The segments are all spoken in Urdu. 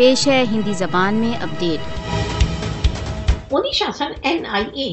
پیش ہے ہندی زبان میں اپڈیٹ مودی شاسن N I A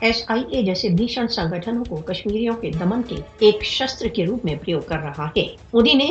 S I A جیسے بھیشن سنگھنوں کو کشمیریوں کے دمن کے ایک شستر کے روپ میں پریوگ کر رہا ہے۔ مودی نے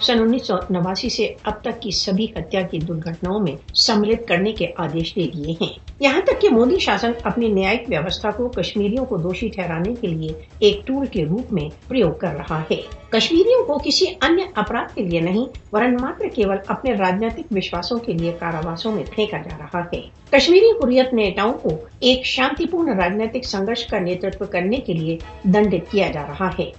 سن انیس سو نواسی سے اب تک کی سبھی ہتیا کی درگھٹناؤں میں سملت کرنے کے آدیش دے دیے ہیں۔ یہاں تک کہ مودی شاسن اپنی نیائک ویوستھا کو کشمیریوں کو دوشی ٹھہرانے کے لیے ایک ٹول کے روپ میں پریوگ کر رہا ہے۔ کشمیریوں کو کسی انیہ اپرادھ کے لیے نہیں ورن ماتر کیول اپنے راجنیتک وشواسوں کے لیے کاراواسوں میں پھینکا جا رہا ہے۔ کشمیری حریت نیتاؤں کو ایک شانتی پورن راجنیتک سنگرش کا نیترتو کرنے کے لیے دنڈت کیا جا رہا ہے۔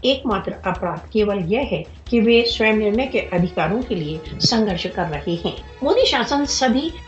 ایک ماتر اپرادھ، کیول یہ ہے کہ وہ سوئم نرنے کے ادھیکاروں کے لیے سنگرش کر رہے ہیں۔ مودی شاسن سبھی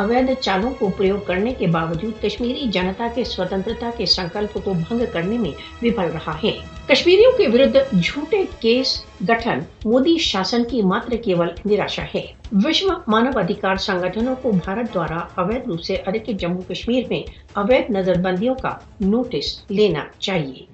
اویدھ چالوں کو پریوگ کرنے کے باوجود کشمیری جنتا کے سوتنترتا کے سنکلپ کو بھنگ کرنے میں وفل رہا ہے کشمیریوں کے ورد جھوٹے کیس گٹھن مودی شاسن کی ماتر کیول نراشا ہے وشو مانو ادھیکار سنگھنوں کو بھارت دوارا اویدھ روپ سے ادھک جموں کشمیر میں اویدھ نظر بندیوں کا نوٹس لینا چاہیے